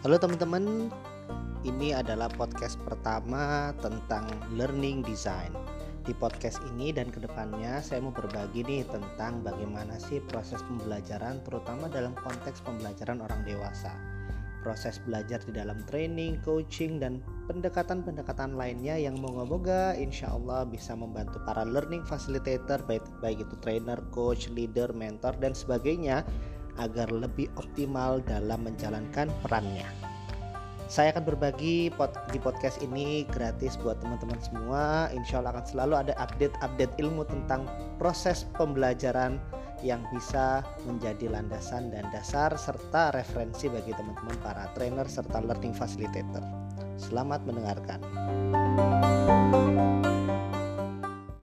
Halo teman-teman, ini adalah podcast pertama tentang learning design. Di podcast ini dan ke depannya saya mau berbagi nih tentang bagaimana sih proses pembelajaran terutama dalam konteks pembelajaran orang dewasa. Proses belajar di dalam training, coaching, dan pendekatan-pendekatan lainnya yang moga-moga insya Allah bisa membantu para learning facilitator baik, baik itu trainer, coach, leader, mentor, dan sebagainya agar lebih optimal dalam menjalankan perannya. Saya akan berbagi pod di podcast ini gratis buat teman-teman semua. Insya Allah akan selalu ada update-update ilmu tentang proses pembelajaran yang bisa menjadi landasan dan dasar serta referensi bagi teman-teman para trainer serta learning facilitator. Selamat mendengarkan.